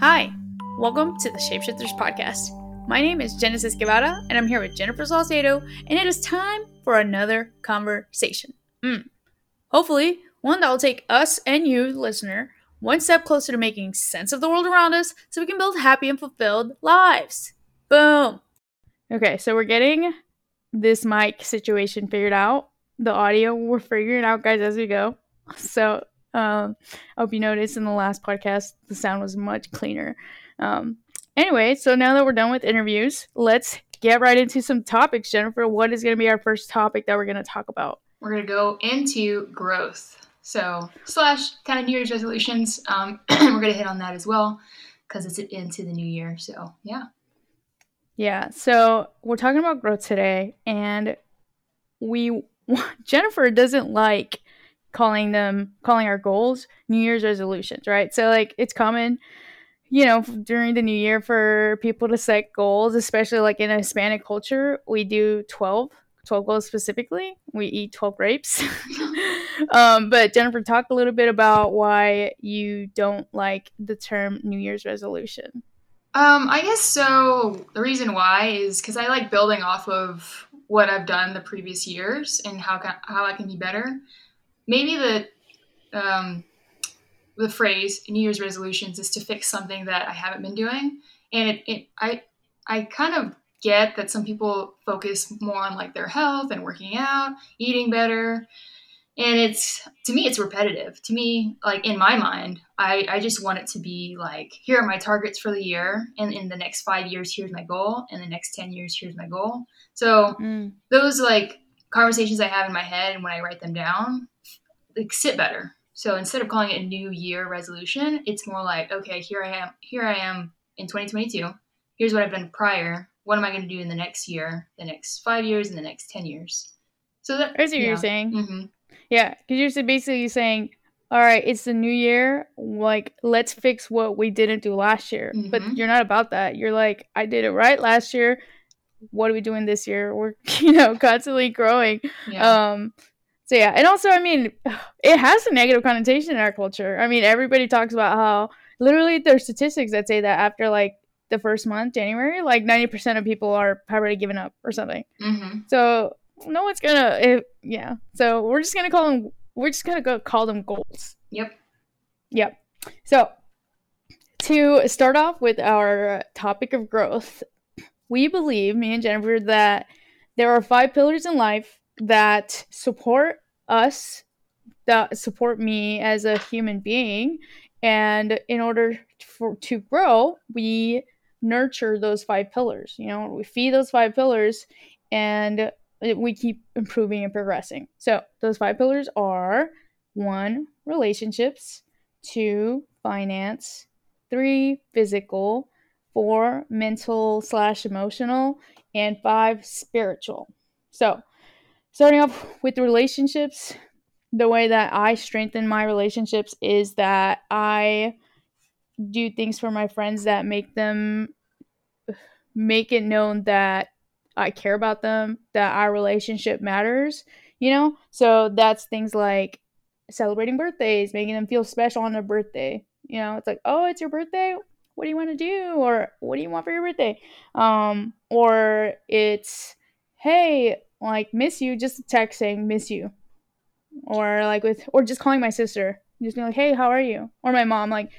Hi, welcome to the Shapeshifters Podcast. My name is Genesis Guevara, and I'm here with Jennifer Salcedo, and it is time for another conversation. Mm. Hopefully, one that will take us and you, the listener, one step closer to making sense of the world around us so we can build happy and fulfilled lives. Boom. Okay, so we're getting this mic situation figured out. The audio, we're figuring out, guys, as we go. So um, I hope you noticed in the last podcast the sound was much cleaner. Um, anyway, so now that we're done with interviews, let's get right into some topics. Jennifer, what is going to be our first topic that we're going to talk about? We're going to go into growth. So, slash kind of New Year's resolutions. Um, we're going to hit on that as well because it's into the new year. So, yeah. Yeah. So, we're talking about growth today. And we, Jennifer doesn't like calling them calling our goals new year's resolutions right? So like it's common you know during the new year for people to set goals especially like in a hispanic culture we do 12 12 goals specifically. We eat 12 grapes. Um, but jennifer talk a little bit about why you don't like the term new year's resolution. Um, i guess so the reason why is because i like building off of what i've done the previous years and how, how i can be better maybe the um, the phrase New Year's resolutions is to fix something that I haven't been doing, and it, it I I kind of get that some people focus more on like their health and working out, eating better, and it's to me it's repetitive. To me, like in my mind, I I just want it to be like here are my targets for the year, and in the next five years here's my goal, and the next ten years here's my goal. So mm. those like conversations I have in my head and when I write them down, like sit better. So instead of calling it a new year resolution, it's more like, okay, here I am, here I am in 2022. Here's what I've done prior. What am I going to do in the next year, the next five years, and the next 10 years? So that, that's what yeah. you're saying. Mm-hmm. Yeah, because you're basically saying, all right, it's the new year. Like, let's fix what we didn't do last year. Mm-hmm. But you're not about that. You're like, I did it right last year. What are we doing this year? We're, you know, constantly growing. Yeah. Um, so yeah, and also I mean, it has a negative connotation in our culture. I mean, everybody talks about how literally there's statistics that say that after like the first month, January, like ninety percent of people are already given up or something. Mm-hmm. So no one's gonna, if, yeah. So we're just gonna call them. We're just gonna go call them goals. Yep. Yep. So to start off with our topic of growth, we believe, me and Jennifer, that there are five pillars in life that support us, that support me as a human being. And in order for, to grow, we nurture those five pillars. You know, we feed those five pillars and we keep improving and progressing. So, those five pillars are one, relationships, two, finance, three, physical, four, mental slash emotional, and five, spiritual. So, starting off with relationships, the way that I strengthen my relationships is that I do things for my friends that make them make it known that I care about them, that our relationship matters, you know? So that's things like celebrating birthdays, making them feel special on their birthday. You know, it's like, "Oh, it's your birthday. What do you want to do?" or "What do you want for your birthday?" Um or it's, "Hey, like miss you, just text saying miss you, or like with or just calling my sister, just being like, hey, how are you? Or my mom, like,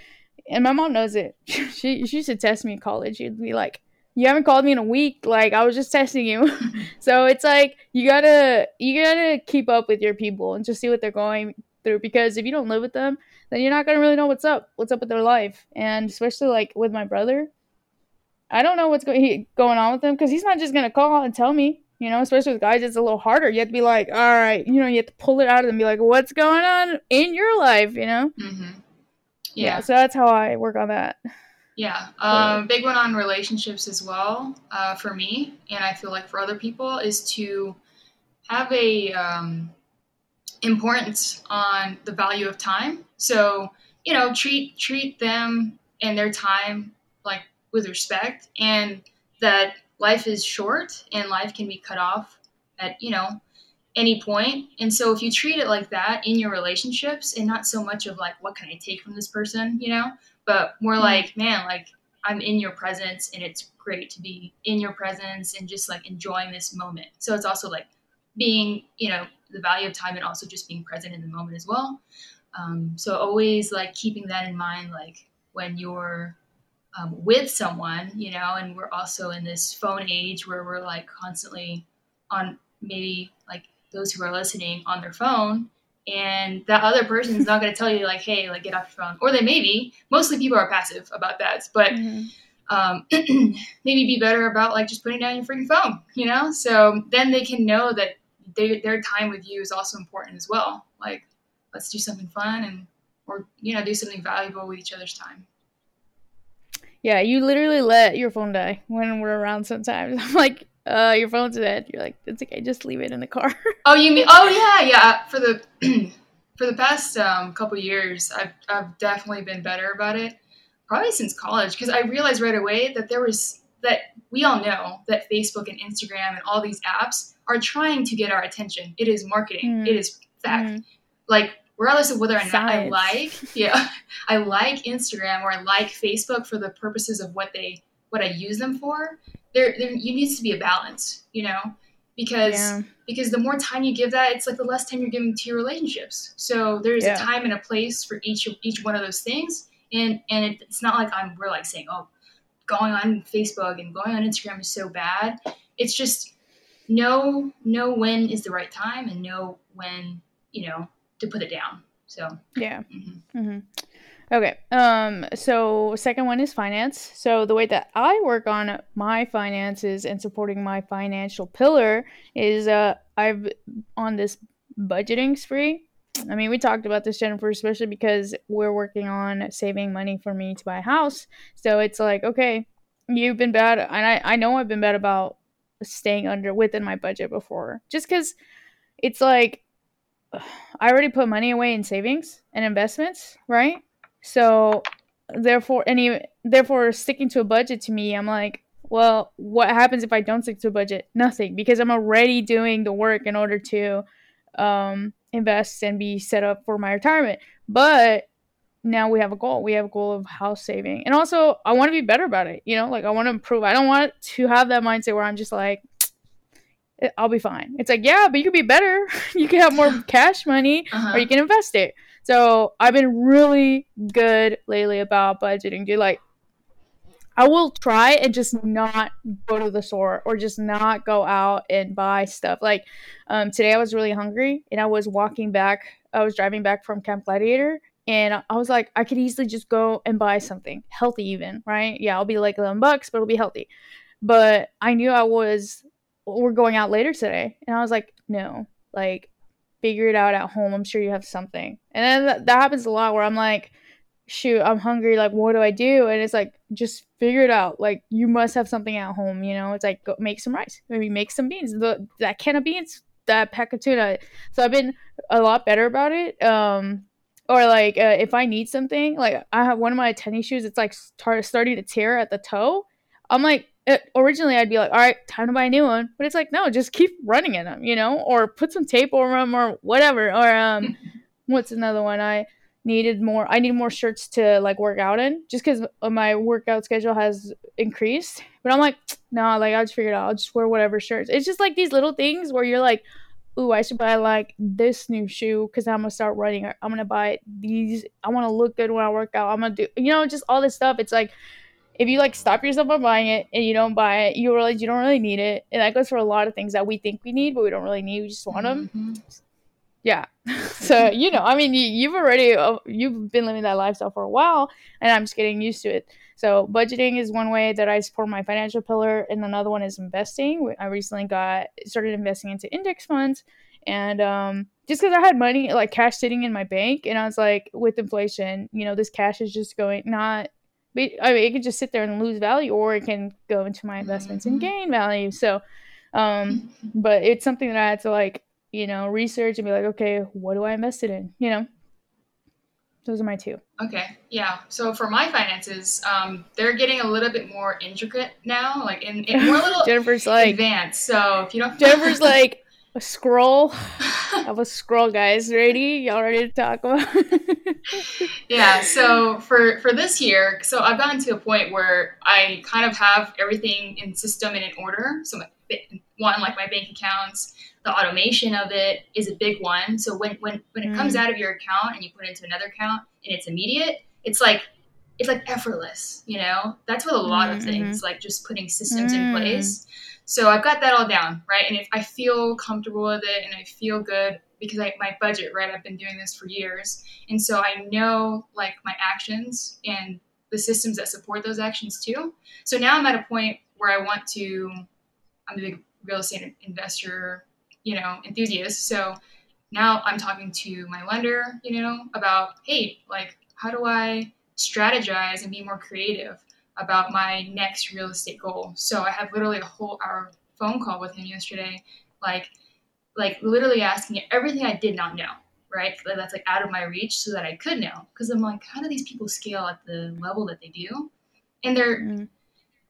and my mom knows it. she she used to test me in college. She'd be like, you haven't called me in a week. Like I was just testing you. so it's like you gotta you gotta keep up with your people and just see what they're going through because if you don't live with them, then you're not gonna really know what's up, what's up with their life. And especially like with my brother, I don't know what's going going on with him because he's not just gonna call and tell me. You know, especially with guys, it's a little harder. You have to be like, all right, you know, you have to pull it out of them, be like, what's going on in your life, you know? Mm-hmm. Yeah. yeah. So that's how I work on that. Yeah. Um, big one on relationships as well uh, for me, and I feel like for other people, is to have a um, importance on the value of time. So you know, treat treat them and their time like with respect, and that life is short and life can be cut off at, you know, any point. And so if you treat it like that in your relationships and not so much of like, what can I take from this person, you know, but more mm-hmm. like, man, like I'm in your presence and it's great to be in your presence and just like enjoying this moment. So it's also like being, you know, the value of time and also just being present in the moment as well. Um, so always like keeping that in mind, like when you're um, with someone, you know, and we're also in this phone age where we're like constantly on maybe like those who are listening on their phone and that other person is not going to tell you like hey like get off your phone. Or they may be. Mostly people are passive about that but mm-hmm. um, maybe be better about like just putting down your freaking phone you know? So then they can know that they, their time with you is also important as well. Like let's do something fun and or you know do something valuable with each other's time yeah you literally let your phone die when we're around sometimes i'm like uh, your phone's dead. You're like, it's okay, just leave it in the car. oh, you mean? Oh, yeah, yeah. For the for the past um, couple years, I've I've definitely been better about it. Probably since college, because I realized right away that there was that we all know that Facebook and Instagram and all these apps are trying to get our attention. It is marketing. Mm. It is fact. Mm. Like regardless of whether or not I like, yeah, I like Instagram or I like Facebook for the purposes of what they what I use them for there, there you needs to be a balance, you know, because yeah. because the more time you give that, it's like the less time you're giving to your relationships. So there's yeah. a time and a place for each each one of those things, and and it, it's not like I'm we're like saying oh, going on Facebook and going on Instagram is so bad. It's just know know when is the right time and know when you know to put it down. So yeah. Mm-hmm. Mm-hmm. Okay. Um so second one is finance. So the way that I work on my finances and supporting my financial pillar is uh I've on this budgeting spree. I mean, we talked about this Jennifer especially because we're working on saving money for me to buy a house. So it's like, okay, you've been bad and I I know I've been bad about staying under within my budget before. Just cuz it's like I already put money away in savings and investments, right? So therefore any therefore sticking to a budget to me, I'm like, well, what happens if I don't stick to a budget? Nothing, because I'm already doing the work in order to um, invest and be set up for my retirement. But now we have a goal. We have a goal of house saving. And also, I want to be better about it. You know, like I want to improve. I don't want to have that mindset where I'm just like, I'll be fine. It's like, yeah, but you could be better. you can have more cash money uh-huh. or you can invest it. So I've been really good lately about budgeting, dude. Like, I will try and just not go to the store or just not go out and buy stuff. Like, um, today I was really hungry and I was walking back. I was driving back from Camp Gladiator and I was like, I could easily just go and buy something healthy, even right? Yeah, I'll be like eleven bucks, but it'll be healthy. But I knew I was we're going out later today, and I was like, no, like figure it out at home. I'm sure you have something. And then that, that happens a lot where I'm like, shoot, I'm hungry. Like, what do I do? And it's like, just figure it out. Like, you must have something at home. You know, it's like, go make some rice, maybe make some beans. The, that can of beans, that pack of tuna. So I've been a lot better about it. Um, or like uh, if I need something, like I have one of my tennis shoes, it's like start, starting to tear at the toe. I'm like, it, originally I'd be like, all right, time to buy a new one. But it's like, no, just keep running in them, you know, or put some tape over them or whatever. Or um, what's another one? I needed more. I need more shirts to like work out in, just because my workout schedule has increased. But I'm like, no, nah, like I'll just figured out. I'll just wear whatever shirts. It's just like these little things where you're like, ooh, I should buy like this new shoe because I'm gonna start running. I'm gonna buy these. I want to look good when I work out. I'm gonna do, you know, just all this stuff. It's like if you like stop yourself from buying it and you don't buy it, you realize you don't really need it. And that goes for a lot of things that we think we need, but we don't really need. We just want them. Mm-hmm. Yeah. so, you know, I mean, you, have already, uh, you've been living that lifestyle for a while and I'm just getting used to it. So budgeting is one way that I support my financial pillar. And another one is investing. I recently got started investing into index funds and, um, just because I had money, like cash sitting in my bank, and I was like, with inflation, you know, this cash is just going not I mean, it could just sit there and lose value, or it can go into my investments and gain value. So, um, but it's something that I had to like, you know, research and be like, okay, what do I invest it in? You know, those are my two. Okay, yeah. So for my finances, um, they're getting a little bit more intricate now, like in, in more little Jennifer's like advanced. So if you don't, Jennifer's like a scroll. I a scroll, guys. Ready? Y'all ready to talk about? yeah. So for for this year, so I've gotten to a point where I kind of have everything in system and in order. So my, one, like my bank accounts, the automation of it is a big one. So when when when it mm. comes out of your account and you put it into another account and it's immediate, it's like it's like effortless. You know, that's with a lot mm-hmm. of things, like just putting systems mm. in place. So I've got that all down, right? And if I feel comfortable with it and I feel good because I, my budget, right? I've been doing this for years. And so I know like my actions and the systems that support those actions too. So now I'm at a point where I want to, I'm a big real estate investor, you know, enthusiast. So now I'm talking to my lender, you know, about, hey, like, how do I strategize and be more creative? About my next real estate goal. So I have literally a whole hour phone call with him yesterday, like like literally asking everything I did not know, right? That's like out of my reach so that I could know. Because I'm like, how do these people scale at the level that they do? And they're mm-hmm.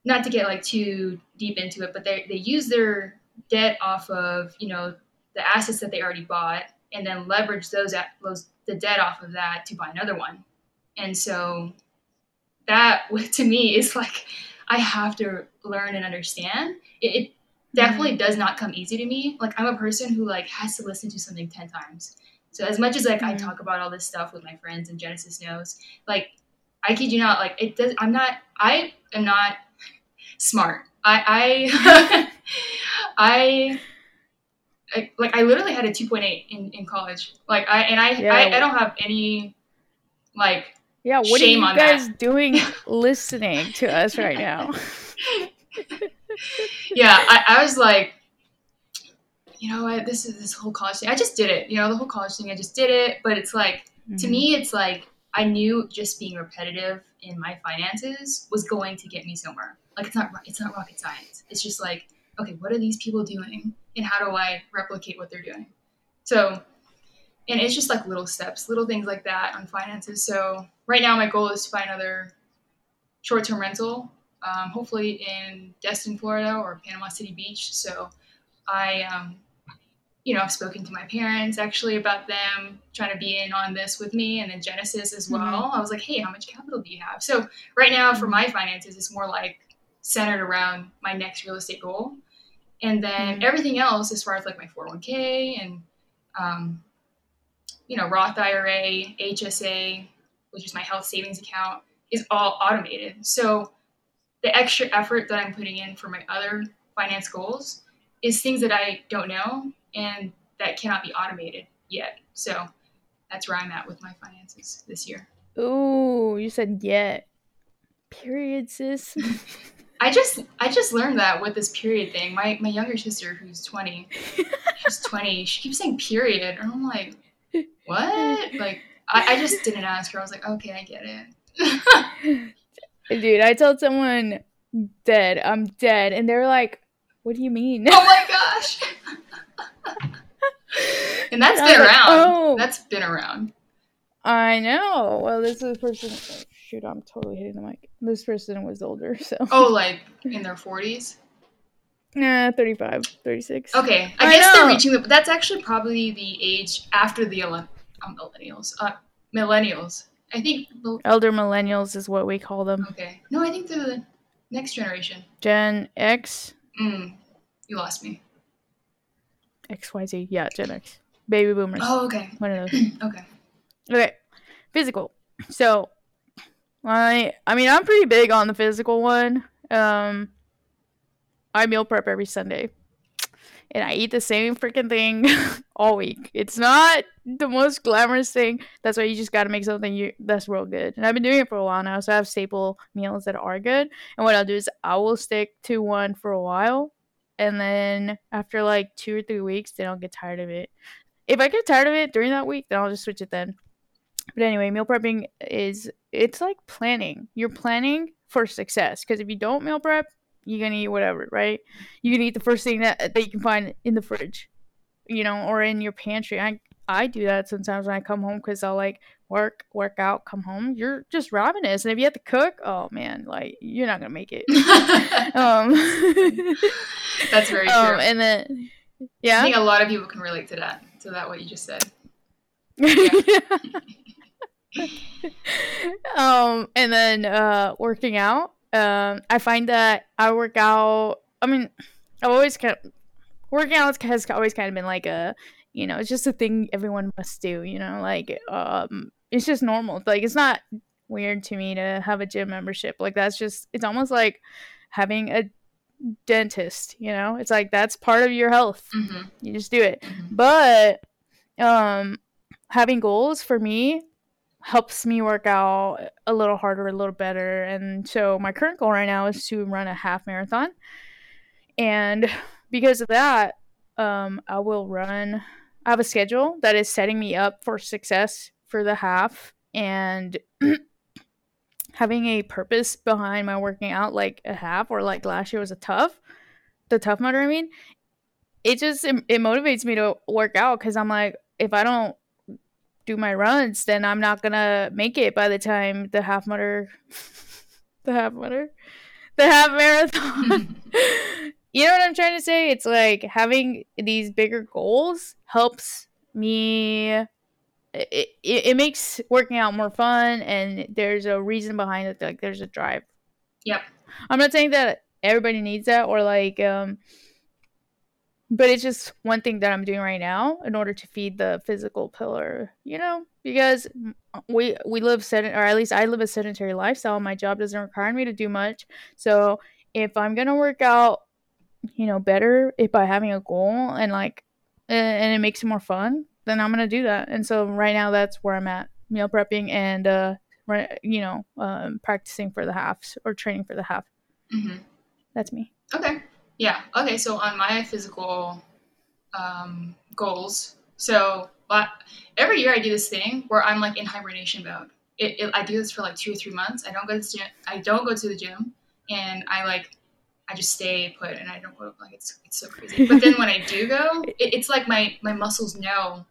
not to get like too deep into it, but they they use their debt off of, you know, the assets that they already bought and then leverage those at those the debt off of that to buy another one. And so that to me is like I have to learn and understand. It, it definitely mm-hmm. does not come easy to me. Like I'm a person who like has to listen to something ten times. So as much as like mm-hmm. I talk about all this stuff with my friends and Genesis knows, like I kid you not, like it does. I'm not. I am not smart. I I I, like I literally had a 2.8 in, in college. Like I and I, yeah. I I don't have any like yeah, what Shame are you guys that. doing listening to us right now? yeah, I, I, was like, you know what, this is this whole college thing. I just did it. You know, the whole college thing, I just did it. But it's like, mm-hmm. to me, it's like I knew just being repetitive in my finances was going to get me somewhere. Like it's not it's not rocket science. It's just like, okay, what are these people doing? And how do I replicate what they're doing? So and it's just like little steps, little things like that on finances. So right now, my goal is to find another short-term rental, um, hopefully in Destin, Florida, or Panama City Beach. So I, um, you know, I've spoken to my parents actually about them trying to be in on this with me, and then Genesis as well. Mm-hmm. I was like, hey, how much capital do you have? So right now, for my finances, it's more like centered around my next real estate goal, and then mm-hmm. everything else, as far as like my 401k and um, you know, Roth IRA, HSA, which is my health savings account, is all automated. So the extra effort that I'm putting in for my other finance goals is things that I don't know and that cannot be automated yet. So that's where I'm at with my finances this year. Ooh, you said yet. Period, sis. I just I just learned that with this period thing. My my younger sister, who's twenty, she's twenty. She keeps saying period, and I'm like, what? Like, I, I just didn't ask her. I was like, okay, I get it. Dude, I told someone dead, I'm dead, and they're like, what do you mean? Oh my gosh. and that's been like, around. Oh. That's been around. I know. Well, this is a person. Oh, shoot, I'm totally hitting the mic. This person was older, so. Oh, like in their 40s? Nah, 35, 36. Okay, I, I guess know. they're reaching, the, that's actually probably the age after the um, millennials. Uh, millennials. I think. Elder millennials is what we call them. Okay. No, I think the next generation. Gen X? Mm, you lost me. XYZ. Yeah, Gen X. Baby boomers. Oh, okay. One of those. okay. Okay. Physical. So, I I mean, I'm pretty big on the physical one. Um, I meal prep every Sunday. And I eat the same freaking thing all week. It's not the most glamorous thing. That's why you just got to make something you, that's real good. And I've been doing it for a while now, so I have staple meals that are good. And what I'll do is I will stick to one for a while, and then after like two or three weeks, then I'll get tired of it. If I get tired of it during that week, then I'll just switch it then. But anyway, meal prepping is it's like planning. You're planning for success because if you don't meal prep, you're gonna eat whatever, right? You can eat the first thing that that you can find in the fridge, you know, or in your pantry. I I do that sometimes when I come home because I'll like work work out, come home. You're just ravenous, and if you have to cook, oh man, like you're not gonna make it. um, That's very um, true. Um, and then yeah, I think a lot of people can relate to that. to that what you just said. um, and then uh, working out. Um, I find that I work out. I mean, I've always kind of working out has always kind of been like a, you know, it's just a thing everyone must do. You know, like um, it's just normal. Like it's not weird to me to have a gym membership. Like that's just it's almost like having a dentist, you know? It's like that's part of your health. Mm-hmm. You just do it. Mm-hmm. But um having goals for me helps me work out a little harder, a little better. And so my current goal right now is to run a half marathon. And because of that, um I will run I have a schedule that is setting me up for success for the half and having a purpose behind my working out like a half or like last year was a tough the Tough Mudder i mean it just it, it motivates me to work out because i'm like if i don't do my runs then i'm not gonna make it by the time the half Mudder the half Mudder the half marathon. You know what i'm trying to say? It's like having these bigger goals helps me it, it, it makes working out more fun and there's a reason behind it like there's a drive. Yep. I'm not saying that everybody needs that or like um but it's just one thing that i'm doing right now in order to feed the physical pillar you know because we we live sedent or at least i live a sedentary lifestyle my job doesn't require me to do much so if i'm gonna work out you know better if by having a goal and like and it makes it more fun then I'm gonna do that. And so right now that's where I'm at, meal prepping and uh, you know, um, practicing for the halves or training for the half. Mm-hmm. That's me. Okay. Yeah. Okay. So on my physical um, goals, so every year I do this thing where I'm like in hibernation mode. It, it, I do this for like two or three months. I don't go to the gym. I don't go to the gym, and I like I just stay put and I don't go like it's it's so crazy. But then when I do go, it, it's like my my muscles know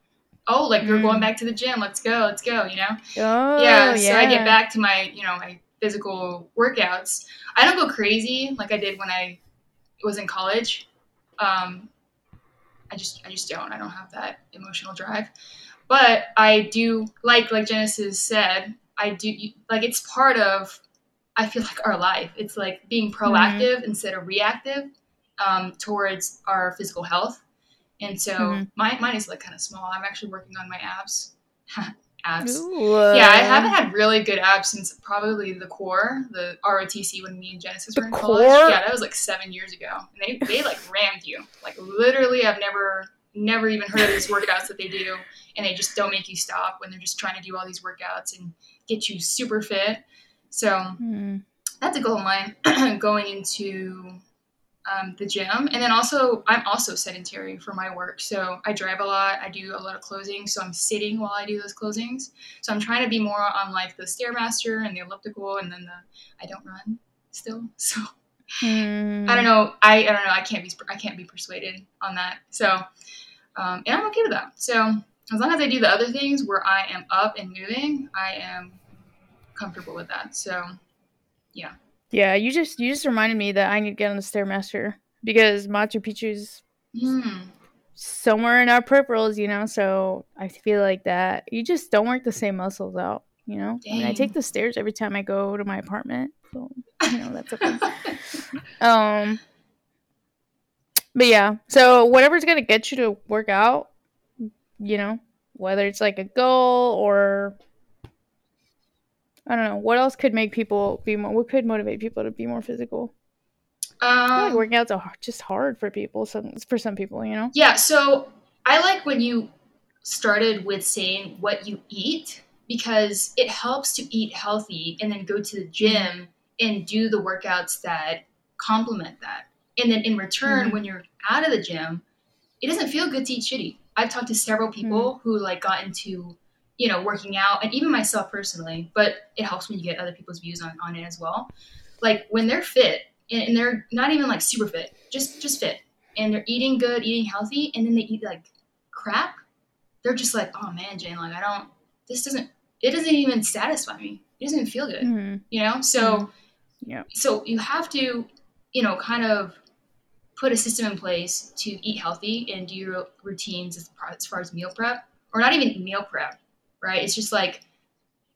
oh, like you're going mm. back to the gym. Let's go, let's go. You know? Oh, yeah. So yeah. I get back to my, you know, my physical workouts. I don't go crazy like I did when I was in college. Um, I just, I just don't. I don't have that emotional drive. But I do like, like Genesis said, I do like it's part of. I feel like our life. It's like being mm-hmm. proactive mm-hmm. instead of reactive um, towards our physical health and so mm-hmm. my mine is like kind of small. I'm actually working on my abs. abs. Ooh. Yeah, I haven't had really good abs since probably the core, the ROTC when me and Genesis the were in core? college. Yeah, that was like seven years ago. And they, they like rammed you. Like literally I've never never even heard of these workouts that they do and they just don't make you stop when they're just trying to do all these workouts and get you super fit. So mm. that's a goal of mine going into um, the gym. And then also, I'm also sedentary for my work. So I drive a lot. I do a lot of closings. So I'm sitting while I do those closings. So I'm trying to be more on like the Stairmaster and the elliptical. And then the, I don't run still. So mm. I don't know. I, I don't know. I can't be, I can't be persuaded on that. So, um, and I'm okay with that. So as long as I do the other things where I am up and moving, I am comfortable with that. So yeah. Yeah, you just you just reminded me that I need to get on the stairmaster because Machu Picchu's mm. somewhere in our peripherals, you know. So I feel like that you just don't work the same muscles out, you know. I, mean, I take the stairs every time I go to my apartment, so you know that's okay. um, but yeah, so whatever's gonna get you to work out, you know, whether it's like a goal or I don't know. What else could make people be more? What could motivate people to be more physical? Um, like working out's just hard for people. Some for some people, you know. Yeah. So I like when you started with saying what you eat because it helps to eat healthy and then go to the gym and do the workouts that complement that. And then in return, mm-hmm. when you're out of the gym, it doesn't feel good to eat shitty. I've talked to several people mm-hmm. who like got into you know, working out and even myself personally, but it helps me you get other people's views on, on it as well. Like when they're fit and they're not even like super fit, just just fit and they're eating good, eating healthy, and then they eat like crap, they're just like, oh man, Jane, like I don't this doesn't it doesn't even satisfy me. It doesn't feel good. Mm-hmm. You know? So mm-hmm. yeah. So you have to, you know, kind of put a system in place to eat healthy and do your routines as far, as far as meal prep, or not even meal prep, right? It's just like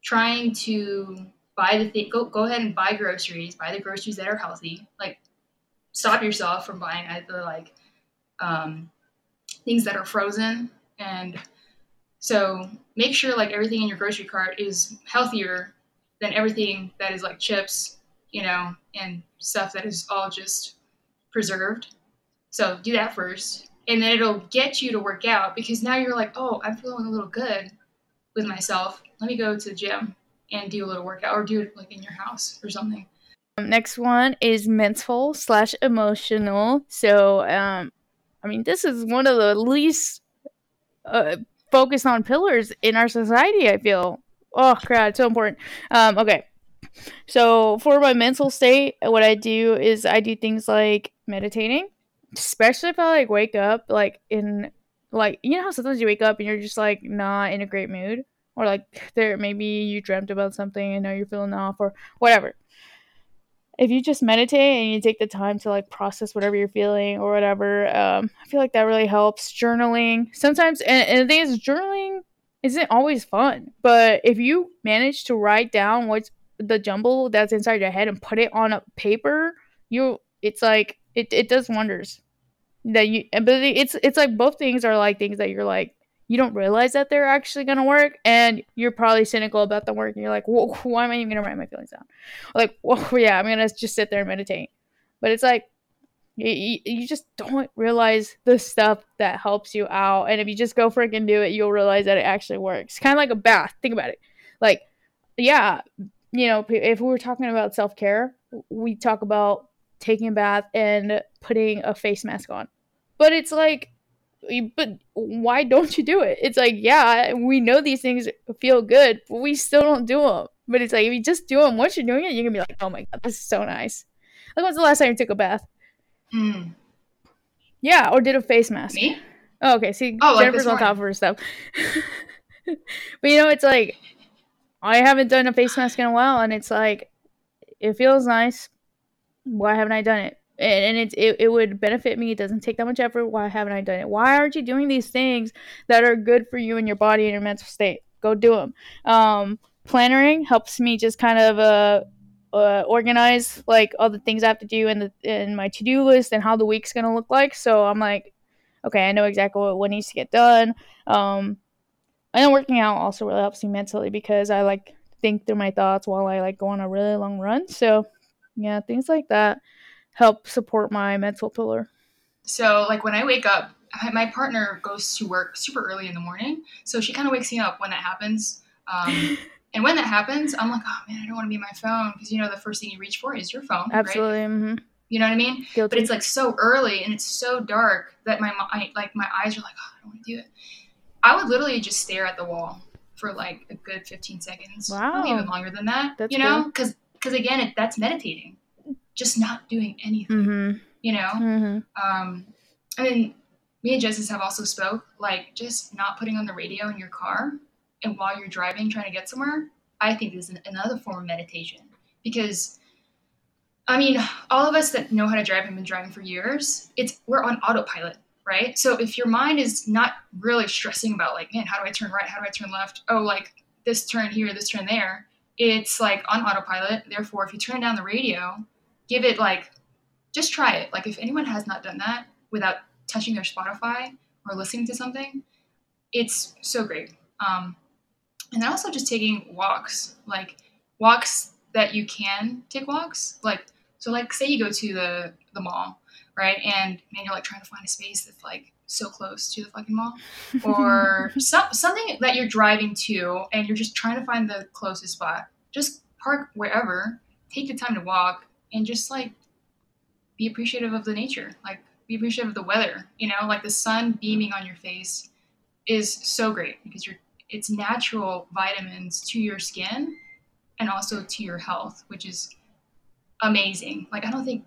trying to buy the thing. Go go ahead and buy groceries. Buy the groceries that are healthy. Like stop yourself from buying either like um, things that are frozen and so make sure like everything in your grocery cart is healthier than everything that is like chips, you know, and stuff that is all just preserved. So do that first. And then it'll get you to work out because now you're like, oh, I'm feeling a little good with myself. Let me go to the gym and do a little workout or do it like in your house or something. Um, next one is mental slash emotional. So, um, I mean, this is one of the least uh, focused on pillars in our society. I feel. Oh crap, it's so important. Um, okay, so for my mental state, what I do is I do things like meditating, especially if I like wake up like in like you know how sometimes you wake up and you're just like not in a great mood? Or like there maybe you dreamt about something and now you're feeling off or whatever. If you just meditate and you take the time to like process whatever you're feeling or whatever um, i feel like that really helps. Journaling sometimes and, and the thing is journaling isn't always fun but if you manage to write down what's the jumble that's inside your head and put it on a paper you it's like it, it does wonders that you but it's it's like both things are like things that you're like you don't realize that they're actually going to work and you're probably cynical about the work and you're like why am i even going to write my feelings down? Like well yeah i'm going to just sit there and meditate. But it's like you, you just don't realize the stuff that helps you out and if you just go freaking do it you'll realize that it actually works. Kind of like a bath think about it. Like yeah you know if we were talking about self-care we talk about taking a bath and putting a face mask on but it's like but why don't you do it? It's like, yeah, we know these things feel good, but we still don't do them. But it's like, if you just do them once you're doing it, you're gonna be like, oh my god, this is so nice. Like, when's the last time you took a bath? Hmm. Yeah, or did a face mask. Me? Oh, okay. See, Oh, Jennifer's this on top of her stuff. but you know, it's like I haven't done a face mask in a while, and it's like it feels nice. Why haven't I done it? And, and it, it it would benefit me. It doesn't take that much effort. Why haven't I done it? Why aren't you doing these things that are good for you and your body and your mental state? Go do them. Um, plannering helps me just kind of uh, uh, organize like all the things I have to do in the in my to do list and how the week's gonna look like. So I'm like, okay, I know exactly what, what needs to get done. Um, know working out also really helps me mentally because I like think through my thoughts while I like go on a really long run. So yeah, things like that help support my mental pillar. So, like when I wake up, my partner goes to work super early in the morning, so she kind of wakes me up when that happens. Um, and when that happens, I'm like, oh man, I don't want to be on my phone because you know the first thing you reach for is your phone, right? Absolutely. mhm. You know what I mean? Guilty. But it's like so early and it's so dark that my like my eyes are like, oh, I don't want to do it. I would literally just stare at the wall for like a good 15 seconds, Wow. even longer than that. That's you know, because because again, it, that's meditating, just not doing anything. Mhm. You know, Mhm. um, and then me and Justice have also spoke like just not putting on the radio in your car and while you're driving trying to get somewhere. I think is an, another form of meditation because I mean, all of us that know how to drive and been driving for years, it's we're on autopilot, right? So if your mind is not really stressing about like, man, how do I turn right? How do I turn left? Oh, like this turn here, this turn there. It's like on autopilot. Therefore, if you turn down the radio, give it like just try it. Like if anyone has not done that without touching their Spotify or listening to something, it's so great. Um, and then also just taking walks, like walks that you can take walks. Like so, like say you go to the the mall, right? And man, you're like trying to find a space that's like so close to the fucking mall, or some, something that you're driving to, and you're just trying to find the closest spot. Just park wherever. Take the time to walk, and just like be appreciative of the nature. Like be appreciative of the weather. You know, like the sun beaming on your face is so great because you're it's natural vitamins to your skin and also to your health, which is amazing. Like I don't think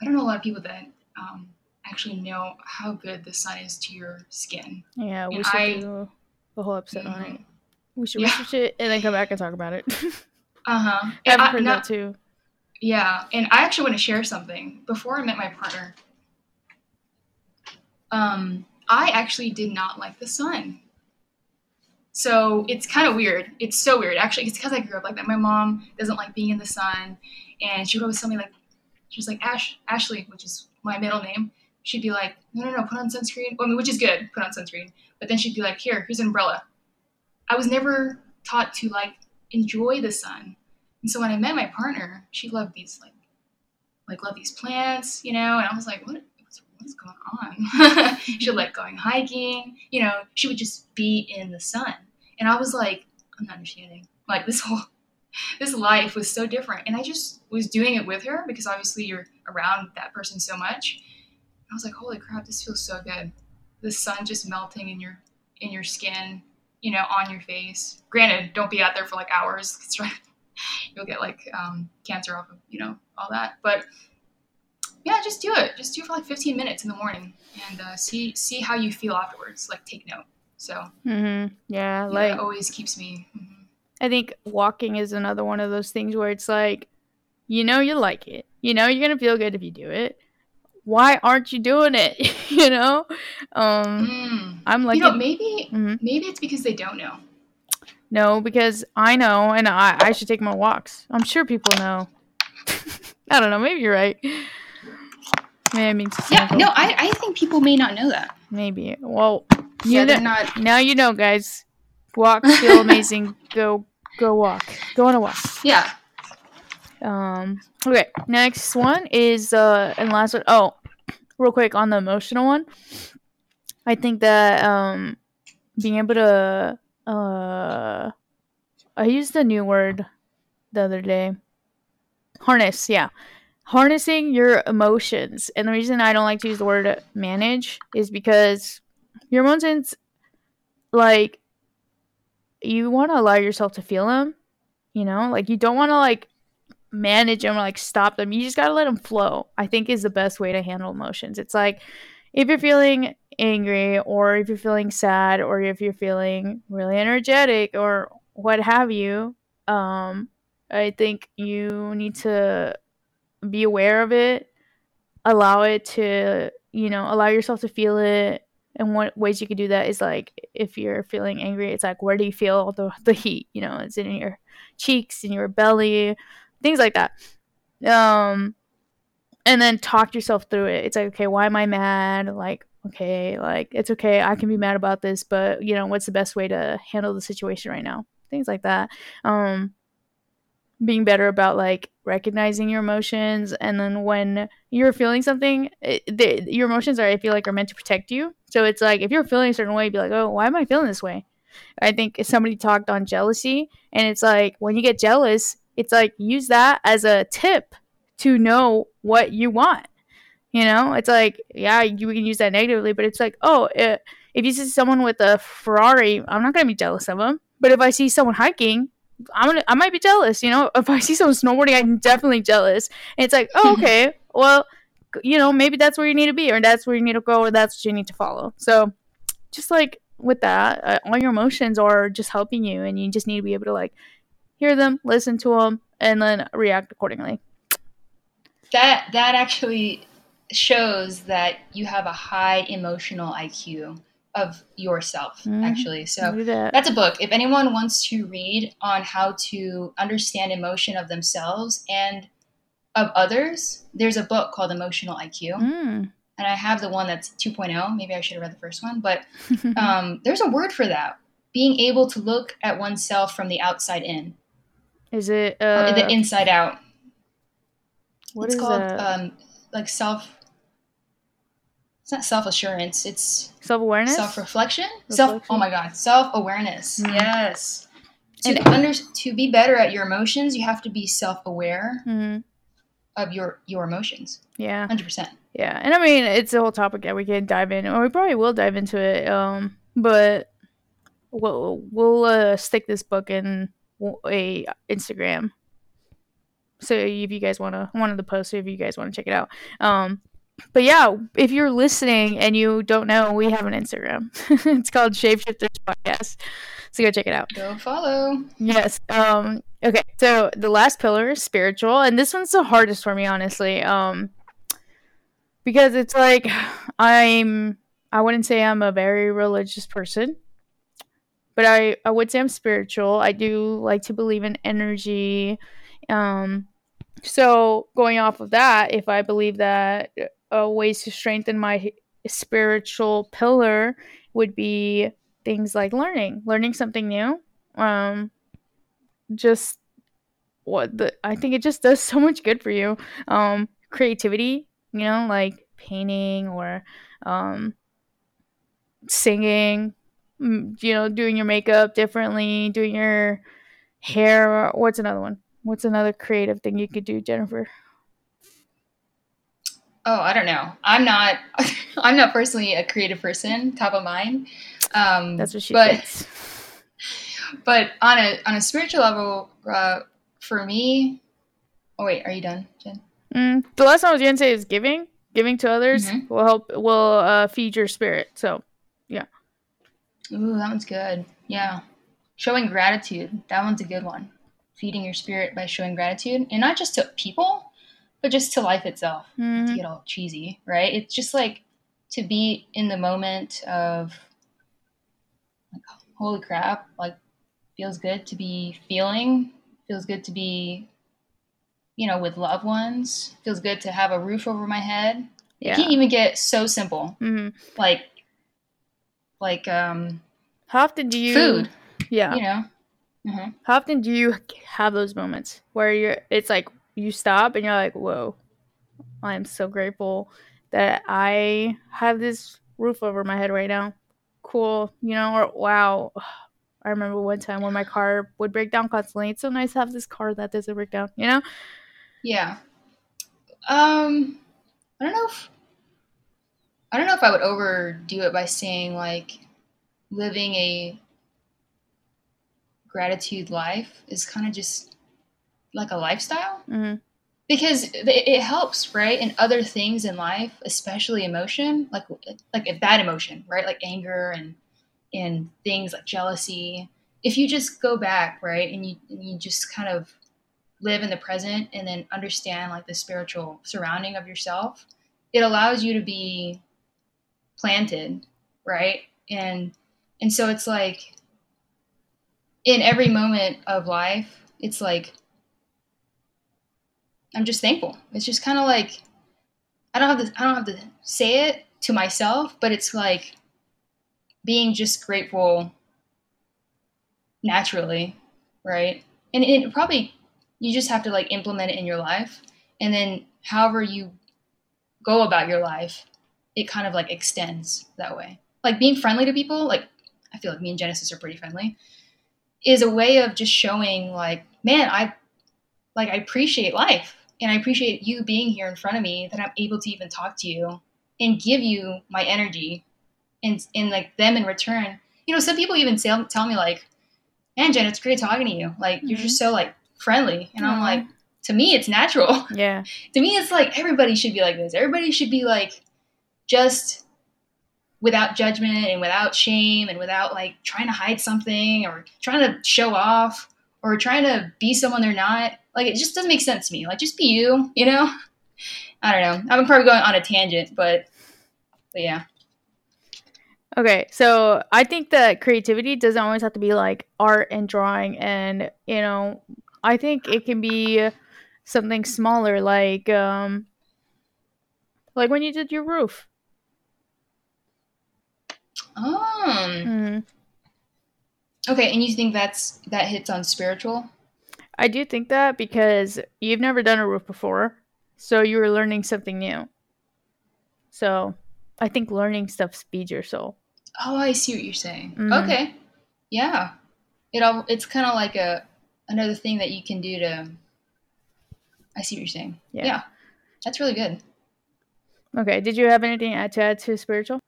I don't know a lot of people that um, actually know how good the sun is to your skin. Yeah, we And should I- do a whole episode on it. Mhm. We should Yeah. research it and then come back and talk about it. Uh huh. I've heard that too. Yeah, and I actually want to share something. Before I met my partner, um, I actually did not like the sun. So it's kind of weird. It's so weird. Actually, it's because I grew up like that. My mom doesn't like being in the sun, and she would always tell me like, she was like Ash Ashley, which is my middle name. She'd be like, no, no, no, put on sunscreen. I mean, which is good, put on sunscreen. But then she'd be like, here, here's an umbrella. I was never taught to like enjoy the sun. And so when I met my partner, she loved these like like love these plants, you know, and I was like, what what's going on? she mm-hmm. would like going hiking, you know, she would just be in the sun. And I was like, I'm not understanding. Like this whole this life was so different. And I just was doing it with her because obviously you're around that person so much. I was like, holy crap, this feels so good. The sun just melting in your in your skin, you know, on your face. Granted, don't be out there for like hours you'll get like um, cancer off of you know all that. But yeah, just do it. Just do it for like 15 minutes in the morning and uh, see see how you feel afterwards. Like take note. So mm-hmm. yeah, like it always keeps me. mhm. I think walking is another one of those things where it's like, you know, you like it. You know, you're gonna feel good if you do it. Why aren't you doing it? you know, um, Mm. I'm like, you know, maybe Mhm. maybe it's because they don't know. No, because I know, and I, I should take my walks. I'm sure people know. I don't know. Maybe you're right. Maybe being too Yeah, no, I, I think people may not know that. Maybe. Well, you Yeah, know, they're not. now you know, guys. Walks feel amazing. go, go walk. Go on a walk. Yeah. Um. Okay. Next one is uh, and last one. Oh, real quick on the emotional one. I think that um, being able to uh, I used a new word the other day. Harness. Yeah. Harnessing your emotions, and the reason I don't like to use the word manage is because your emotions, like, you want to allow yourself to feel them. You know, like you don't want to like manage them or like stop them. You just got to let them flow. I think is the best way to handle emotions. It's like if you're feeling angry or if you're feeling sad or if you're feeling really energetic or what have you, um I think you need to be aware of it, allow it to, you know, allow yourself to feel it. And what ways you could do that is like if you're feeling angry, it's like where do you feel the the heat? You know, it's in your cheeks, in your belly, things like that. Um, and then talk yourself through it. It's like, okay, why am I mad? Like, okay, like it's okay. I can be mad about this, but you know, what's the best way to handle the situation right now? Things like that. Um, being better about like recognizing your emotions, and then when you're feeling something, it, your emotions are, I feel like, are meant to protect you. So it's like if you're feeling a certain way, be like, oh, why am I feeling this way? I think somebody talked on jealousy, and it's like when you get jealous, it's like use that as a tip to know what you want. You know, it's like yeah, you can use that negatively, but it's like oh, eh, if you see someone with a Ferrari, I'm not gonna be jealous of them. But if I see someone hiking, I'm gonna I might be jealous. You know, if I see someone snowboarding, I'm definitely jealous. And it's like oh, okay, well, you know, maybe that's where you need to be, or that's where you need to go, or that's what you need to follow. So, just like with that, uh, all your emotions are just helping you, and you just need to be able to like hear them, listen to them, and then react accordingly. That that actually shows that you have a high emotional IQ of yourself, Mhm. actually. So that. that's a book. If anyone wants to read on how to understand emotion of themselves and of others, there's a book called Emotional IQ. Mm. And I have the one that's 2.0. Maybe I should have read the first one. But um, there's a word for that being able to look at oneself from the outside in, is it uh, the inside out. what it's is called um, like self. It's not self assurance. It's Self awareness. self reflection. Self. Oh my god. Self awareness. Mm. Yes. To And- under to be better at your emotions, you have to be self aware hmm of your your emotions. Yeah. Hundred percent. Yeah, and I mean it's a whole topic that we can dive in, or we probably will dive into it. Um, but we'll we'll uh, stick this book in a Instagram. So if you guys want to one of the posts, if you guys want to check it out. Um, but yeah, if you're listening and you don't know, we have an Instagram. it's called Shapeshifters Podcast. So go check it out. Go follow. Yes. Um okay. So the last pillar is spiritual and this one's the hardest for me honestly. Um because it's like I'm I wouldn't say I'm a very religious person, but I, I would say I'm spiritual. I do like to believe in energy. Um, so going off of that, if I believe that uh, ways to strengthen my spiritual pillar would be things like learning, learning something new. Um, just what the I think it just does so much good for you. Um, creativity, you know, like painting or um, singing, mm, you know, doing your makeup differently, doing your hair. What's another one? What's another creative thing you could do, Jennifer? Oh, I don't know. I'm not. I'm not personally a creative person, top of mind. Um, That's what she but, thinks. But on a on a spiritual level, uh, for me. Oh wait, are you done, Jen? Mm, the last one I was gonna say is giving. Giving to others Mhm. will help. Will uh, feed your spirit. So yeah. Ooh, that one's good. Yeah, showing gratitude. That one's a good one. Feeding your spirit by showing gratitude, and not just to people, but just to life itself. mhm. to get all cheesy, right? It's just like to be in the moment of like holy crap, like feels good to be feeling, feels good to be you know, with loved ones, feels good to have a roof over my head. yeah. It can even get so simple. hmm Like like um How often do you? food, Yeah. you know. hmm How often do you have those moments where you're? It's like you stop and you're like, "Whoa, I am so grateful that I have this roof over my head right now." Cool, you know, or wow. I remember one time when my car would break down constantly. It's so nice to have this car that doesn't break down, you know? Yeah. Um, I don't know if I don't know if I would overdo it by saying like living a gratitude life is kind of just like a lifestyle hmm because it, it helps, right? In other things in life, especially emotion, like like a bad emotion, right? Like anger and and things like jealousy. If you just go back, right, and you and you just kind of live in the present and then understand like the spiritual surrounding of yourself, it allows you to be planted, right? And and so it's like in every moment of life, it's like I'm just thankful. It's just kind of like I don't have to I don't have to say it to myself, but it's like being just grateful naturally, right? And it probably you just have to like implement it in your life, and then however you go about your life, it kind of like extends that way. Like being friendly to people, like I feel like me and Genesis are pretty friendly, is a way of just showing like, man, I like I appreciate life and I appreciate you being here in front of me that I'm able to even talk to you and give you my energy and and like them in return. You know, some people even tell, tell me like, "Man, Jen, it's great talking to you. Like you're just mm-hmm. so like friendly." And I'm like, to me, it's natural. Yeah. to me, it's like everybody should be like this. Everybody should be like just without judgment and without shame and without like trying to hide something or trying to show off or trying to be someone they're not. Like it just doesn't make sense to me. Like just be you, you know? I don't know. I'm probably going on a tangent, but but yeah. Okay, so I think that creativity doesn't always have to be like art and drawing, and you know, I think it can be something smaller, like um, like when you did your roof. Um hmm okay, and you think that's that hits on spiritual? I do think that because you've never done a roof before, so you were learning something new. So, I think learning stuff speeds your soul. Oh, I see what you're saying. Mhm. Okay. Yeah. It all it's kind of like a another thing that you can do to I see what you're saying. Yeah. Yeah. That's really good. Okay, did you have anything to add to spiritual?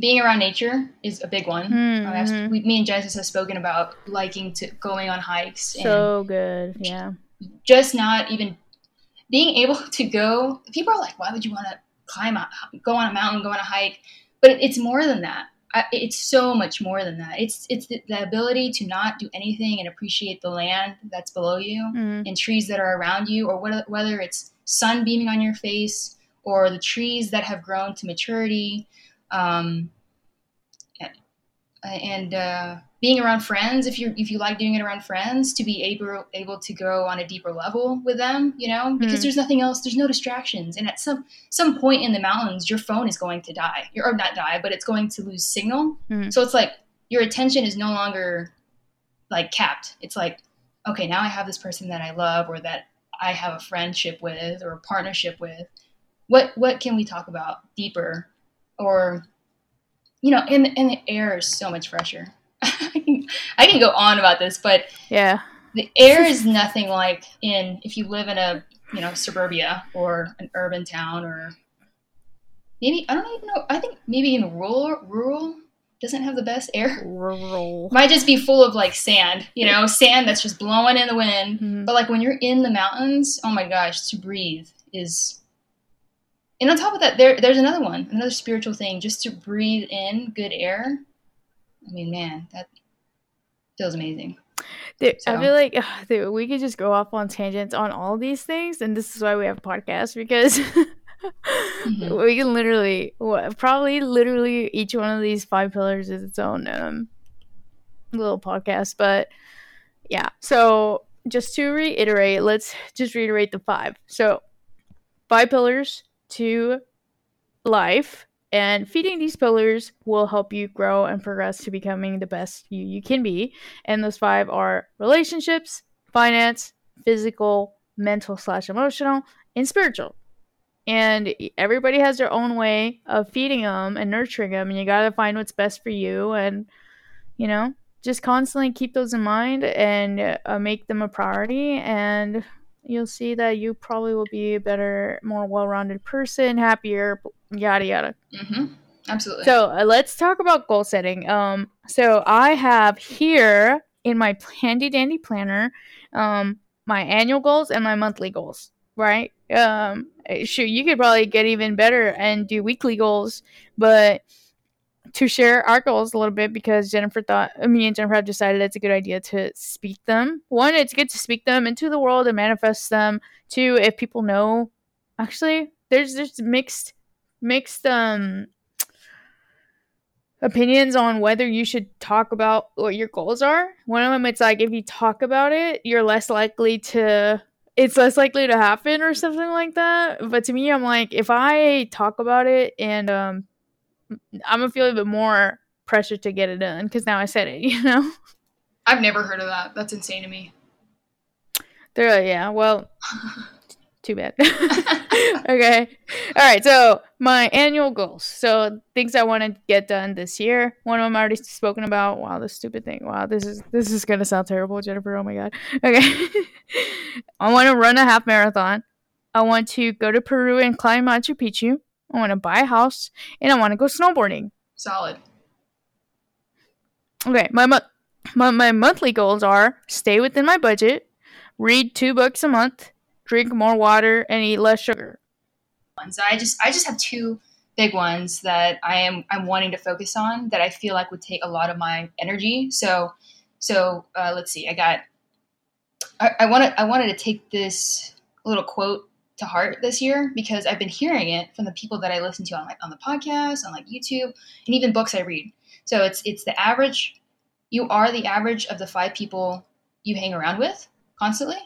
Being around nature is a big one. Mhm. I we, me and Genesis have spoken about liking to going on hikes and So good, yeah. just not even being able to go. People are like, "Why would you want to climb, a, go on a mountain, go on a hike?" But it's more than that. I, it's so much more than that. It's it's the, the ability to not do anything and appreciate the land that's below you Mhm. and trees that are around you, or whether, whether it's sun beaming on your face or the trees that have grown to maturity. Um, and uh, being around friends if you if you like doing it around friends to be able able to go on a deeper level with them you know because mm. there's nothing else there's no distractions. And at some some point in the mountains your phone is going to die. Or not die but it's going to lose signal. Mm. so it's like your attention is no longer like capped. It's like okay now i have this person that i love or that i have a friendship with or a partnership with. What what can we talk about deeper or you know and, and the air is so much fresher I can go on about this, but yeah, the air is nothing like in if you live in a you know suburbia or an urban town or maybe I don't even know. I think maybe in rural rural doesn't have the best air. Rural might just be full of like sand, you know, sand that's just blowing in the wind. Mm-hmm. But like when you're in the mountains, oh my gosh, to breathe is. And on top of that, there there's another one, another spiritual thing, just to breathe in good air I mean, man, that feels amazing. Dude, so. I feel like ugh, dude, we could just go off on tangents on all these things, and this is why we have podcasts because mm-hmm. we can literally, probably, literally, each one of these five pillars is its own um, little podcast. But yeah, so just to reiterate, let's just reiterate the five. So, five pillars to life and feeding these pillars will help you grow and progress to becoming the best you, you can be. And those five are relationships, finance, physical, mental slash emotional, and spiritual. And everybody has their own way of feeding them and nurturing them, and you got to find what's best for you. And, you know, just constantly keep those in mind and uh, make them a priority. And you'll see that you probably will be a better, more well rounded person, happier, yada yada. Mm-hmm. Absolutely. So uh, let's talk about goal setting. Um, so I have here in my handy dandy planner, um, my annual goals and my monthly goals. Right. Um, eh, sure, you could probably get even better and do weekly goals, but to share our goals a little bit because Jennifer thought me and Jennifer have decided it's a good idea to speak them. One, it's good to speak them into the world and manifest them. Two, if people know, actually, there's there's mixed mixed um opinions on whether you should talk about what your goals are. One of them, it's like if you talk about it, you're less likely to. It's less likely to happen or something like that. But to me, I'm like, if I talk about it and um, I'm gonna feel a bit more pressure to get it done because now I said it, you know. I've never heard of that. That's insane to me. They're like, yeah, well, too bad. okay. All right. So my annual goals. So things I want to get done this year. One of them I already spoken about. Wow, this stupid thing. Wow, this is this is gonna sound terrible, Jennifer. Oh my god. Okay. I want to run a half marathon. I want to go to Peru and climb Machu Picchu. I want to buy a house, and I want to go snowboarding. Solid. Okay, my, mo- my my monthly goals are stay within my budget, read two books a month, drink more water, and eat less sugar. So I just I just have two big ones that I am I'm wanting to focus on that I feel like would take a lot of my energy. So so uh, let's see. I got I, I wanted I wanted to take this little quote to heart this year because I've been hearing it from the people that I listen to on like on the podcast, on like YouTube, and even books I read. So it's it's the average. You are the average of the five people you hang around with constantly.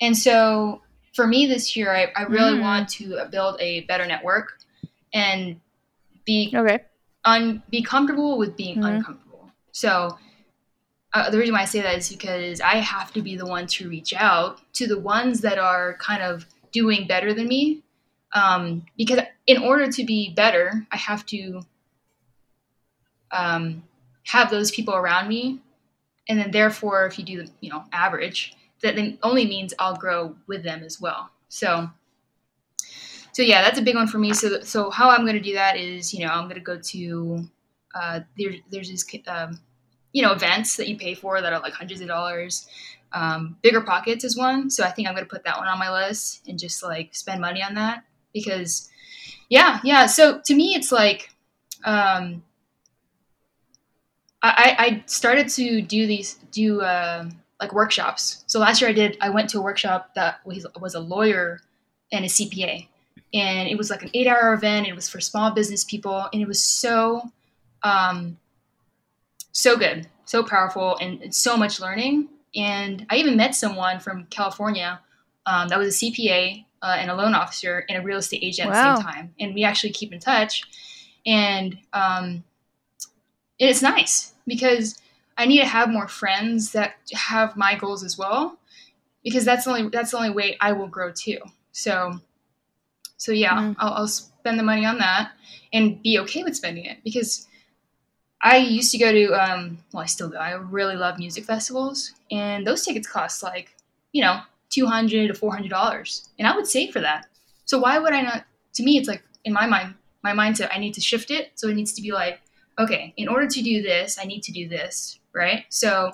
And so for me this year, I, I really mm. want to build a better network and be okay un, be comfortable with being mm. uncomfortable. So uh, the reason why I say that is because I have to be the one to reach out to the ones that are kind of doing better than me. Um, because in order to be better i have to um, have those people around me. And then therefore if you do you know average that then only means i'll grow with them as well. So so yeah that's a big one for me. So so how i'm going to do that is you know i'm going to go to uh, there, there's this um, you know events that you pay for that are like hundreds of dollars um, BiggerPockets is one, so I think I'm gonna put that one on my list and just like spend money on that because, yeah, yeah. So to me, it's like, um, I, I started to do these do uh, like workshops. So last year I did I went to a workshop that was was a lawyer and a CPA, and it was like an eight hour event. It was for small business people, and it was so um, so good, so powerful, and so much learning. And I even met someone from California um, that was a CPA uh, and a loan officer and a real estate agent wow. at the same time. And we actually keep in touch. And um, it's nice because I need to have more friends that have my goals as well, because that's the only that's the only way I will grow too. So, so yeah, mm. I'll, I'll spend the money on that and be okay with spending it because I used to go to, um, well, I still go. I really love music festivals, and those tickets cost like, you know, two hundred to four hundred dollars, and I would save for that. So why would I not? To me, it's like in my mind, my mindset, I need to shift it. So it needs to be like, okay, in order to do this, I need to do this, right? So,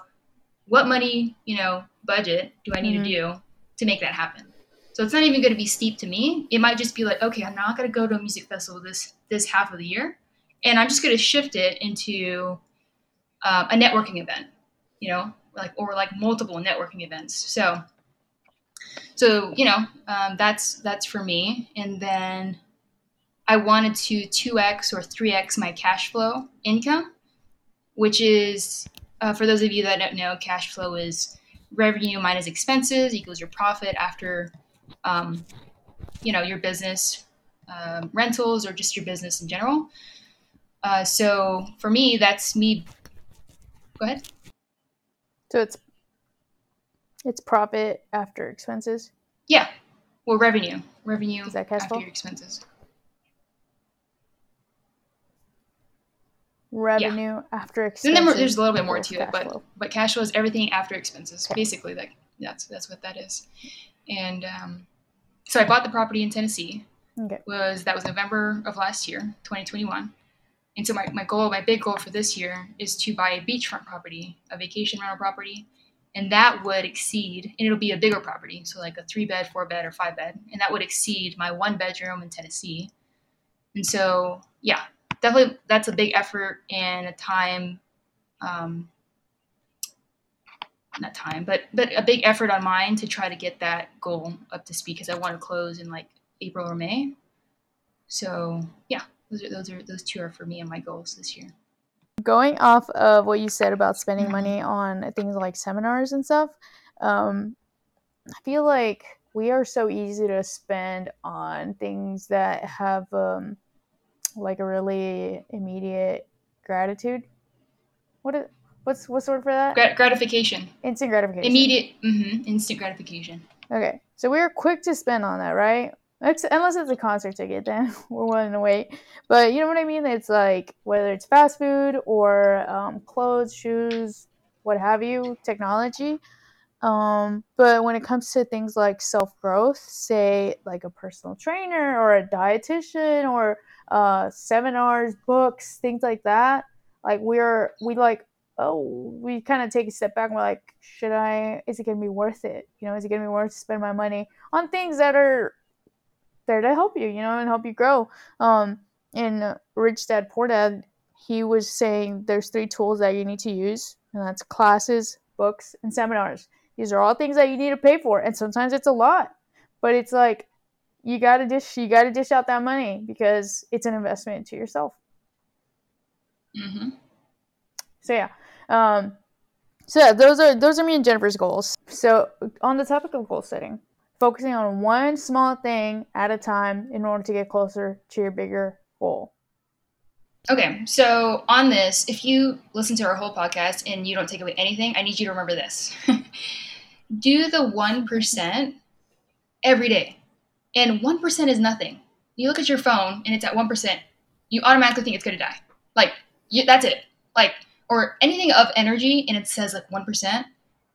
what money, you know, budget do I need mm-hmm. to do to make that happen? So it's not even going to be steep to me. It might just be like, okay, I'm not going to go to a music festival this this half of the year, and I'm just going to shift it into um, a networking event, you know, like or like multiple networking events. So, so you know, um, that's that's for me. And then I wanted to two x or three x my cash flow income, which is uh, for those of you that don't know, cash flow is revenue minus expenses equals your profit after um, you know your business um, rentals or just your business in general. Uh, so for me, that's me. Go ahead. So it's it's profit after expenses. Yeah, well, revenue, revenue Is that cash after your expenses. Revenue yeah. after expenses. Then there's a little bit more to it, but flow. but cash flow is everything after expenses. Okay. Basically, like that's that's what that is. And um, so I bought the property in Tennessee. Okay. Was that was November of last year, 2021. And so my, my goal, my big goal for this year is to buy a beachfront property, a vacation rental property, and that would exceed, and it'll be a bigger property, so like a three bed, four bed, or five bed, and that would exceed my one bedroom in Tennessee. And so, yeah, definitely that's a big effort and a time um, not time, but but a big effort on mine to try to get that goal up to speed because I want to close in like April or May. So yeah, those are those are those two are for me and my goals this year. Going off of what you said about spending money on things like seminars and stuff, um, I feel like we are so easy to spend on things that have um, like a really immediate gratitude. What is, What's what's the word for that? Grat- gratification. Instant gratification. Immediate. Mm-hmm, instant gratification. Okay, so we are quick to spend on that, right? Unless it's a concert ticket, then we're willing to wait. But you know what I mean? It's like whether it's fast food or um, clothes, shoes, what have you, technology. Um, but when it comes to things like self growth, say like a personal trainer or a dietitian or uh, seminars, books, things like that, like we're we like oh, we kind of take a step back and we're like, should I, is it going to be worth it? You know, is it going to be worth to spend my money on things that are there to help you, you know, and help you grow? Um, in Rich Dad Poor Dad, he was saying there's three tools that you need to use, and that's classes, books, and seminars. These are all things that you need to pay for, and sometimes it's a lot, but it's like you gotta dish you gotta dish out that money because it's an investment to yourself. Mm-hmm. So yeah, um, so yeah, those are those are me and Jennifer's goals. So on the topic of goal setting, focusing on one small thing at a time in order to get closer to your bigger goal. Okay, so on this, if you listen to our whole podcast and you don't take away anything, I need you to remember this. Do the 1% every day. And 1% is nothing. You look at your phone and it's at 1%, you automatically think it's going to die. Like, you, that's it. Like, or anything of energy and it says like 1%,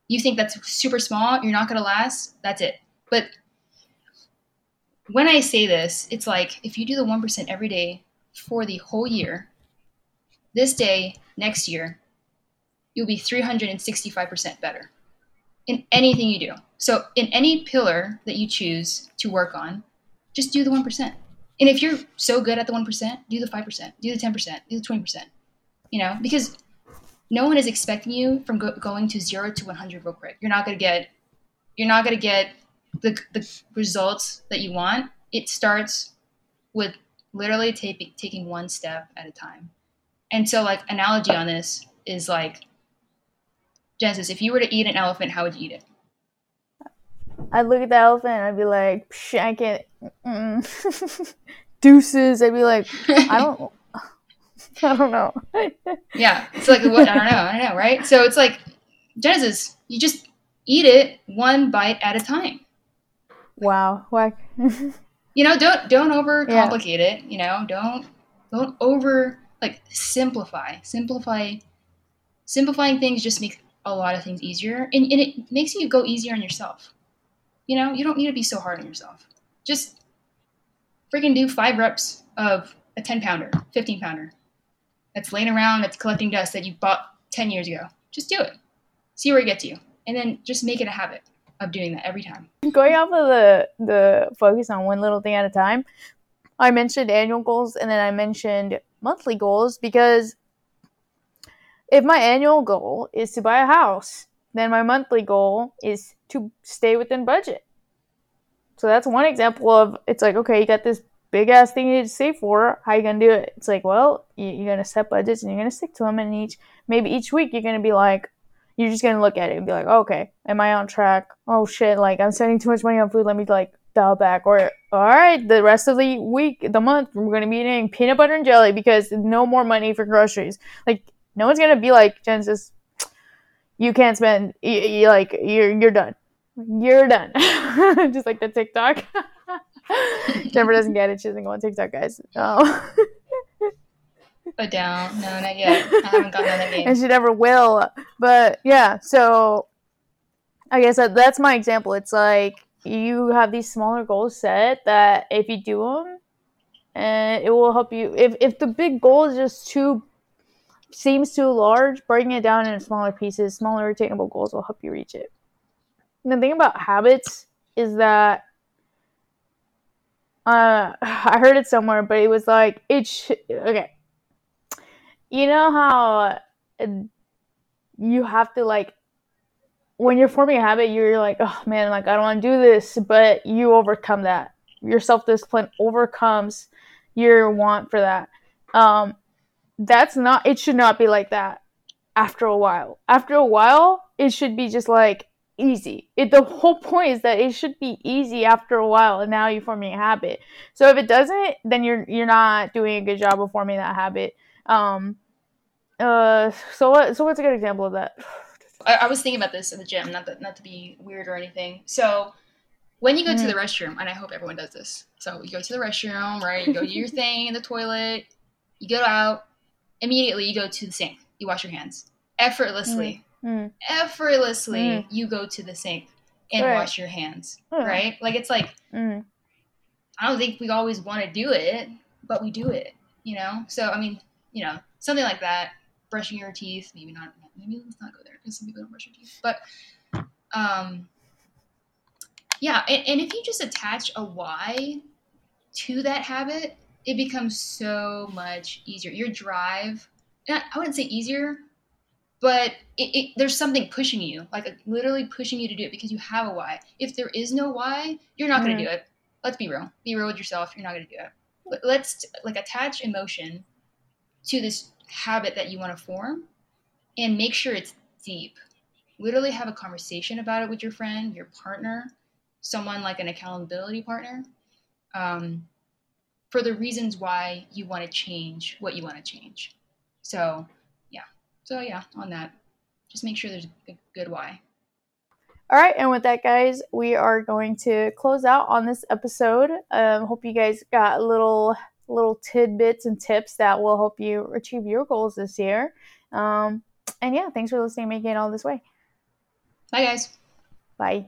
you think that's super small, you're not going to last, that's it. But when I say this, it's like if you do the 1% every day for the whole year, this day, next year, you'll be 365% better in anything you do. So, in any pillar that you choose to work on, just do the 1%. And if you're so good at the 1%, do the 5%, do the 10%, do the 20%. You know, because no one is expecting you from go- going to zero to 100 real quick. You're not going to get, you're not going to get the, the results that you want. It starts with literally taking taking one step at a time. And so, like analogy on this, is like Genesis, if you were to eat an elephant, how would you eat it? I'd look at the elephant and I'd be like, I can't. Deuces. I'd be like, I don't. I don't know. yeah, it's like what I don't know. I don't know, right? So it's like Genesis. You just eat it one bite at a time. Wow. You know, don't don't overcomplicate yeah. it. You know, don't don't over like simplify. Simplify. Simplifying things just makes a lot of things easier, and, and it makes you go easier on yourself. You know, you don't need to be so hard on yourself. Just freaking do five reps of a 10 pounder, 15 pounder that's laying around, that's collecting dust that you bought 10 years ago. Just do it. See where it gets you. And then just make it a habit of doing that every time. Going off of the the focus on one little thing at a time, I mentioned annual goals and then I mentioned monthly goals because if my annual goal is to buy a house, then my monthly goal is to stay within budget. So that's one example of it's like, okay, you got this big ass thing you need to save for. How you gonna do it? It's like, well, you, are gonna set budgets and you're gonna stick to them. And each maybe each week you're gonna be like, you're just gonna look at it and be like, oh, okay, am I on track? Oh shit, like I'm spending too much money on food. Let me like dial back. Or all right, the rest of the week, the month, we're gonna be eating peanut butter and jelly because no more money for groceries. Like no one's gonna be like Genesis. You can't spend. You like you're you're done you're done. Just like the TikTok. Jennifer doesn't get it. She doesn't go on TikTok, guys. Oh. but down. No, not yet. I haven't gotten on that game. And she never will. But yeah, so I guess that, that's my example. It's like you have these smaller goals set that if you do them, and it will help you. If, if the big goal is just too seems too large, breaking it down into smaller pieces, smaller attainable goals will help you reach it And the thing about habits is that uh I heard it somewhere, but it was like it sh- okay. You know how uh, you have to like when you're forming a habit, you're like, oh man, like I don't want to do this, but you overcome that. Your self discipline overcomes your want for that. Um, that's not. It should not be like that. After a while, after a while, it should be just like easy. It the whole point is that it should be easy after a while, and now you're forming a habit. So if it doesn't, then you're you're not doing a good job of forming that habit. Um, uh, so what? So what's a good example of that? I, I was thinking about this in the gym, not that not to be weird or anything. So when you go mm. to the restroom, and I hope everyone does this. So you go to the restroom, right? You go do your thing in the toilet. You go out. Immediately, you go to the sink. You wash your hands effortlessly. Mm mm. effortlessly mm. you go to the sink and right. wash your hands, right? Like it's like mm. I don't think we always want to do it, but we do it, you know. So I mean, you know, something like that. Brushing your teeth, maybe not. Maybe let's not go there because some people don't brush their teeth. But um, yeah, and, and if you just attach a why to that habit, it becomes so much easier. Your drive, I wouldn't say easier, but it, it, there's something pushing you, like literally pushing you to do it because you have a why. If there is no why, you're not mm-hmm. going to do it. Let's be real. Be real with yourself. You're not going to do it. Let's like attach emotion to this habit that you want to form and make sure it's deep. Literally have a conversation about it with your friend, your partner, someone like an accountability partner, um, for the reasons why you want to change what you want to change. So yeah. so yeah, on that, just make sure there's a good why. All right, and with that, guys, we are going to close out on this episode. Um, hope you guys got a little little tidbits and tips that will help you achieve your goals this year. Um, and yeah, thanks for listening, making it all this way. Bye, guys. Bye.